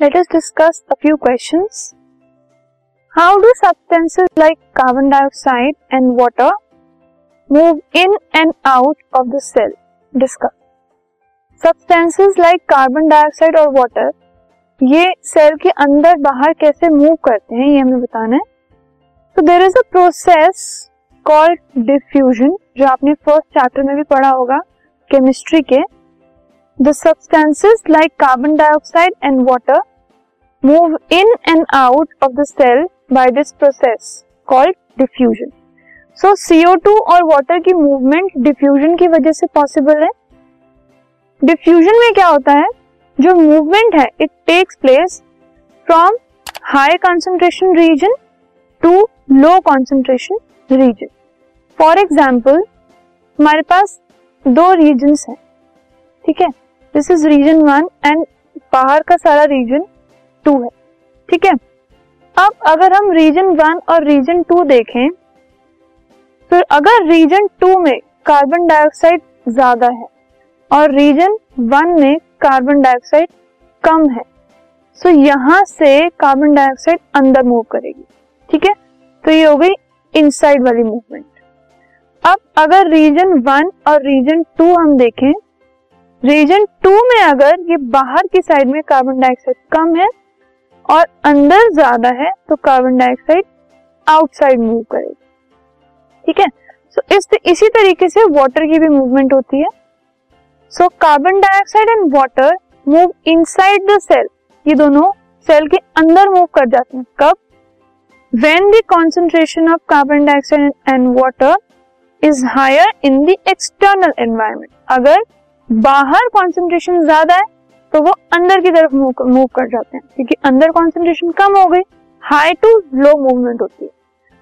Let us discuss a few questions how do substances like carbon dioxide and water move in and out of the cell discuss substances like carbon dioxide और water ये cell के अंदर बाहर कैसे move करते हैं, ये हमें बताना है। तो there is a process called diffusion जो आपने फ़र्स्ट चैप्टर में भी पढ़ा होगा केमिस्ट्री के। The substances like carbon dioxide and water move in and out of the cell by this process called diffusion so CO2 और वाटर की movement diffusion की वजह से पॉसिबल है। डिफ्यूजन में क्या होता है? जो मूवमेंट है it takes place from high concentration region to low concentration region for example हमारे पास दो रीजन हैं, ठीक है? This is region one and बाहर का सारा रीजन टू है। ठीक है? अब अगर हम रीजन वन और रीजन टू देखें तो अगर रीजन टू में कार्बन डाइऑक्साइड ज़्यादा है और रीजन वन में कार्बन डाइऑक्साइड कम है सो so यहाँ से कार्बन डाइऑक्साइड अंदर मूव करेगी। ठीक है? तो ये हो गई इनसाइड वाली मूवमेंट अब अगर रीजन वन और रीजन टू हम देखें रीजन टू में अगर ये बाहर की साइड में कार्बन डाइऑक्साइड कम है और अंदर ज़्यादा है तो कार्बन डाइऑक्साइड आउटसाइड मूव करेगी। ठीक है? सो so, इस इसी तरीके से वाटर की भी मूवमेंट होती है। So carbon dioxide and water move inside the cell ये दोनों सेल के अंदर मूव कर जाते हैं। कब? When the concentration of carbon dioxide and water is higher in the external environment अगर बाहर कॉन्सेंट्रेशन ज़्यादा है तो वो अंदर की तरफ़ मूव कर जाते हैं, क्योंकि अंदर कॉन्सेंट्रेशन कम हो गई हाई टू लो मूवमेंट होती है।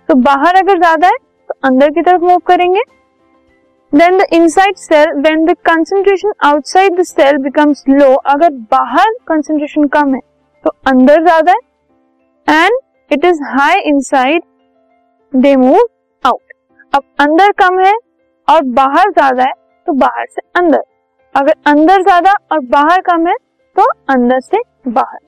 तो बाहर अगर ज़्यादा है तो अंदर की तरफ़ मूव करेंगे। Then the inside cell when the concentration outside the cell becomes low अगर बाहर कंसेंट्रेशन कम है तो अंदर ज़्यादा है and it is high inside they move out अब अंदर कम है और बाहर ज़्यादा है तो बाहर से अंदर। अगर अंदर ज़्यादा और बाहर कम है तो अंदर से बाहर।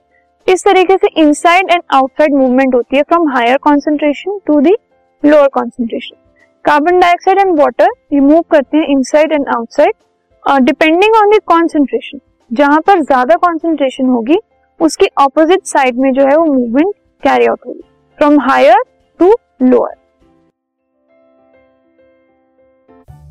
इस तरीके से इनसाइड एंड आउटसाइड मूवमेंट होती है from higher concentration to the lower concentration carbon dioxide and water ये मूव करते हैं inside and outside depending on the concentration जहाँ पर ज़्यादा कॉन्सेंट्रेशन होगी, उसकी ऑपोजिट साइड में जो है वो मूवमेंट कैरी आउट होगी। From higher to lower